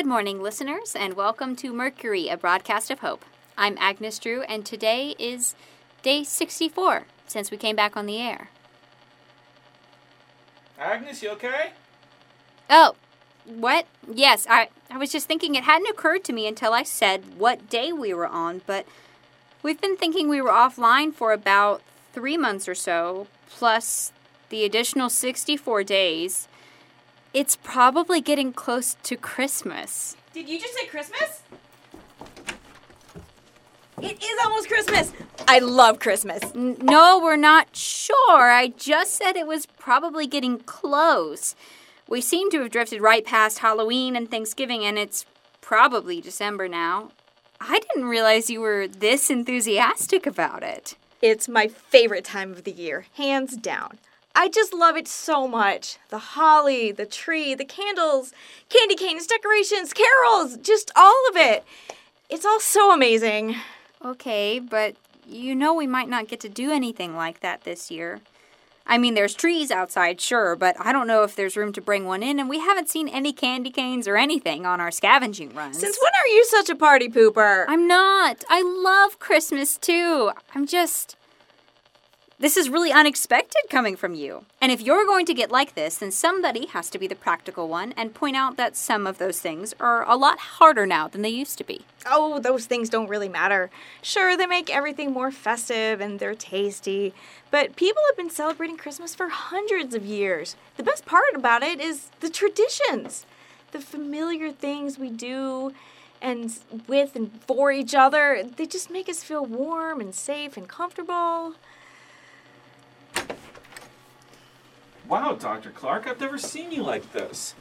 Good morning, listeners, and welcome to Mercury, a broadcast of hope. I'm Agnes Drew, and today is day 64 since we came back on the air. Agnes, you okay? Oh, what? Yes, I, I was just thinking it hadn't occurred to me until I said what day we were on, but we've been thinking we were offline for about three months or so, plus the additional 64 days. It's probably getting close to Christmas. Did you just say Christmas? It is almost Christmas. I love Christmas. N- no, we're not sure. I just said it was probably getting close. We seem to have drifted right past Halloween and Thanksgiving, and it's probably December now. I didn't realize you were this enthusiastic about it. It's my favorite time of the year, hands down. I just love it so much. The holly, the tree, the candles, candy canes, decorations, carols, just all of it. It's all so amazing. Okay, but you know we might not get to do anything like that this year. I mean, there's trees outside, sure, but I don't know if there's room to bring one in, and we haven't seen any candy canes or anything on our scavenging runs. Since when are you such a party pooper? I'm not. I love Christmas too. I'm just. This is really unexpected coming from you. And if you're going to get like this, then somebody has to be the practical one and point out that some of those things are a lot harder now than they used to be. Oh, those things don't really matter. Sure, they make everything more festive and they're tasty, but people have been celebrating Christmas for hundreds of years. The best part about it is the traditions, the familiar things we do and with and for each other. They just make us feel warm and safe and comfortable. Wow, Dr. Clark, I've never seen you like this.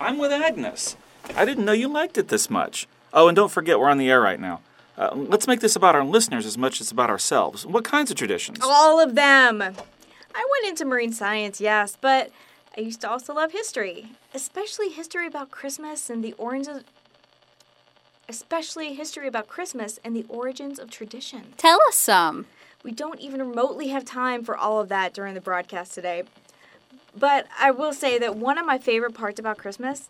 I'm with Agnes. I didn't know you liked it this much. Oh, and don't forget, we're on the air right now. Uh, let's make this about our listeners as much as about ourselves. What kinds of traditions? All of them. I went into marine science, yes, but I used to also love history, especially history about Christmas and the origins especially history about Christmas and the origins of tradition. Tell us some. We don't even remotely have time for all of that during the broadcast today. But I will say that one of my favorite parts about Christmas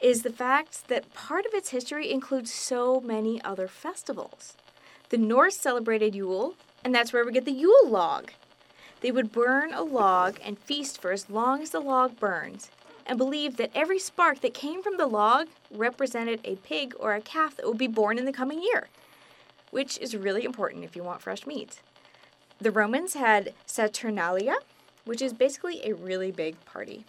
is the fact that part of its history includes so many other festivals. The Norse celebrated Yule, and that's where we get the Yule log. They would burn a log and feast for as long as the log burns, and believed that every spark that came from the log represented a pig or a calf that would be born in the coming year, which is really important if you want fresh meat. The Romans had Saturnalia, which is basically a really big party.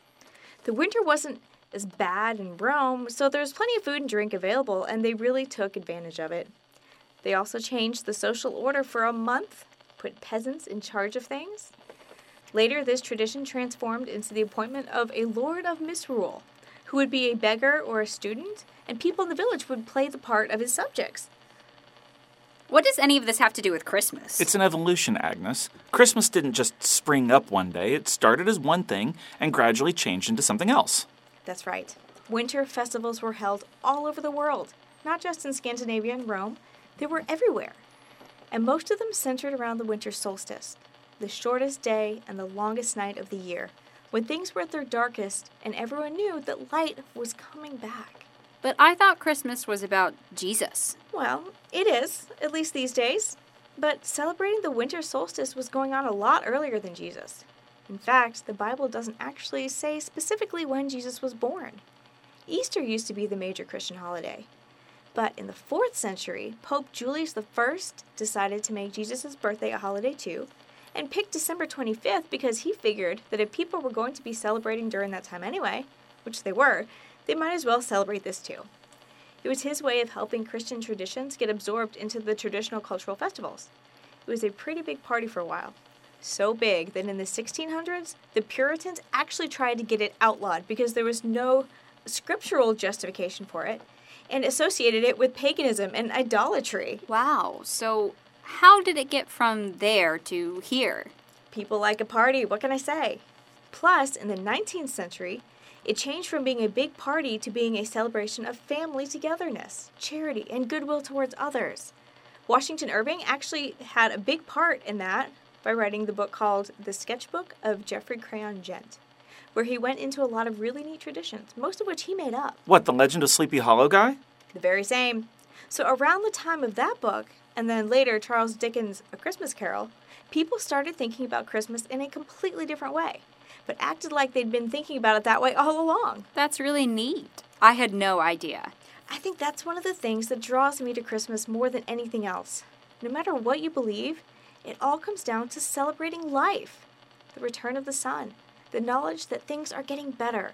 The winter wasn't as bad in Rome, so there was plenty of food and drink available, and they really took advantage of it. They also changed the social order for a month, put peasants in charge of things. Later, this tradition transformed into the appointment of a lord of misrule, who would be a beggar or a student, and people in the village would play the part of his subjects. What does any of this have to do with Christmas? It's an evolution, Agnes. Christmas didn't just spring up one day, it started as one thing and gradually changed into something else. That's right. Winter festivals were held all over the world, not just in Scandinavia and Rome, they were everywhere. And most of them centered around the winter solstice, the shortest day and the longest night of the year, when things were at their darkest and everyone knew that light was coming back. But I thought Christmas was about Jesus. Well, it is, at least these days. But celebrating the winter solstice was going on a lot earlier than Jesus. In fact, the Bible doesn't actually say specifically when Jesus was born. Easter used to be the major Christian holiday. But in the 4th century, Pope Julius I decided to make Jesus' birthday a holiday too, and picked December 25th because he figured that if people were going to be celebrating during that time anyway, which they were, they might as well celebrate this too. It was his way of helping Christian traditions get absorbed into the traditional cultural festivals. It was a pretty big party for a while. So big that in the 1600s, the Puritans actually tried to get it outlawed because there was no scriptural justification for it and associated it with paganism and idolatry. Wow. So, how did it get from there to here? People like a party, what can I say? Plus, in the 19th century, it changed from being a big party to being a celebration of family togetherness, charity, and goodwill towards others. Washington Irving actually had a big part in that by writing the book called The Sketchbook of Geoffrey Crayon Gent, where he went into a lot of really neat traditions, most of which he made up. What, the legend of Sleepy Hollow guy? The very same. So, around the time of that book, and then later Charles Dickens' A Christmas Carol, people started thinking about Christmas in a completely different way, but acted like they'd been thinking about it that way all along. That's really neat. I had no idea. I think that's one of the things that draws me to Christmas more than anything else. No matter what you believe, it all comes down to celebrating life, the return of the sun, the knowledge that things are getting better,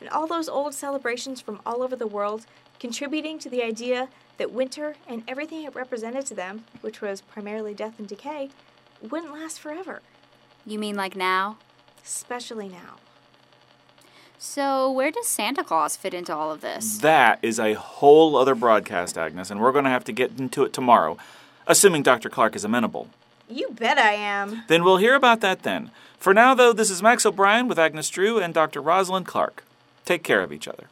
and all those old celebrations from all over the world contributing to the idea that winter and everything it represented to them, which was primarily death and decay, wouldn't last forever, You mean like now? Especially now. So, where does Santa Claus fit into all of this? That is a whole other broadcast, Agnes, and we're going to have to get into it tomorrow, assuming Dr. Clark is amenable. You bet I am. Then we'll hear about that then. For now, though, this is Max O'Brien with Agnes Drew and Dr. Rosalind Clark. Take care of each other.